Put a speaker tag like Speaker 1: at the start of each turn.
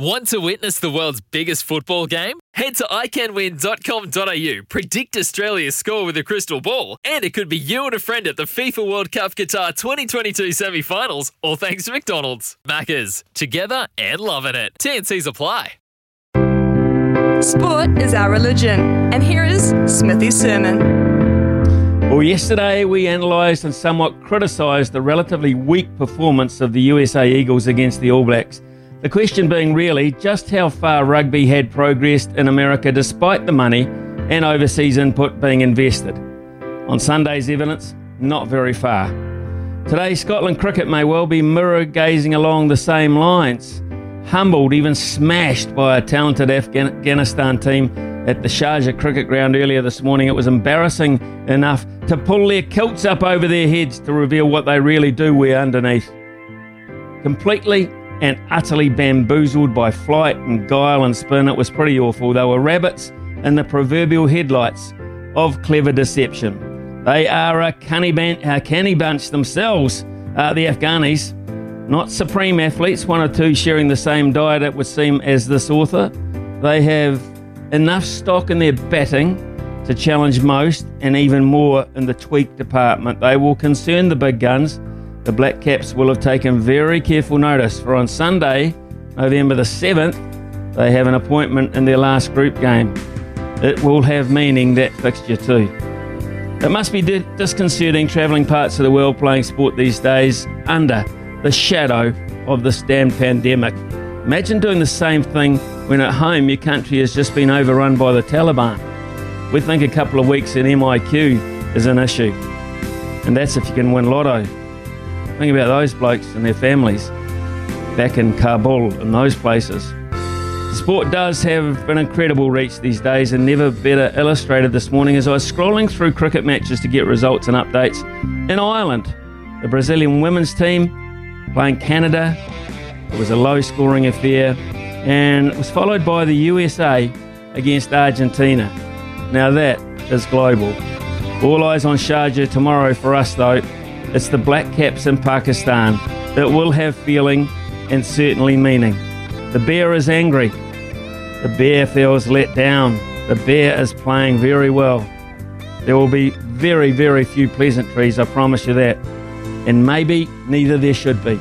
Speaker 1: Want to witness the world's biggest football game? Head to iCanWin.com.au, predict Australia's score with a crystal ball, and it could be you and a friend at the FIFA World Cup Qatar 2022 semi finals, all thanks to McDonald's. Maccas, together and loving it. TNC's apply.
Speaker 2: Sport is our religion, and here is Smithy's sermon.
Speaker 3: Well, yesterday we analysed and somewhat criticised the relatively weak performance of the USA Eagles against the All Blacks. The question being really just how far rugby had progressed in America despite the money and overseas input being invested. On Sunday's evidence, not very far. Today, Scotland cricket may well be mirror gazing along the same lines. Humbled, even smashed by a talented Afghanistan team at the Sharjah cricket ground earlier this morning, it was embarrassing enough to pull their kilts up over their heads to reveal what they really do wear underneath. Completely and utterly bamboozled by flight and guile and spin. It was pretty awful. They were rabbits in the proverbial headlights of clever deception. They are a canny, ban- a canny bunch themselves, uh, the Afghanis. Not supreme athletes, one or two sharing the same diet, it would seem, as this author. They have enough stock in their batting to challenge most and even more in the tweak department. They will concern the big guns the Black Caps will have taken very careful notice, for on Sunday, November the 7th, they have an appointment in their last group game. It will have meaning that fixture too. It must be disconcerting travelling parts of the world playing sport these days under the shadow of this damned pandemic. Imagine doing the same thing when at home your country has just been overrun by the Taliban. We think a couple of weeks in MIQ is an issue. And that's if you can win lotto. Think about those blokes and their families back in Kabul and those places. Sport does have an incredible reach these days and never better illustrated this morning as I was scrolling through cricket matches to get results and updates. In Ireland, the Brazilian women's team playing Canada. It was a low scoring affair and it was followed by the USA against Argentina. Now that is global. All eyes on Sharjah tomorrow for us though. It's the Black Caps in Pakistan that will have feeling and certainly meaning. The bear is angry. The bear feels let down. The bear is playing very well. There will be very, very few pleasantries, I promise you that. And maybe neither there should be.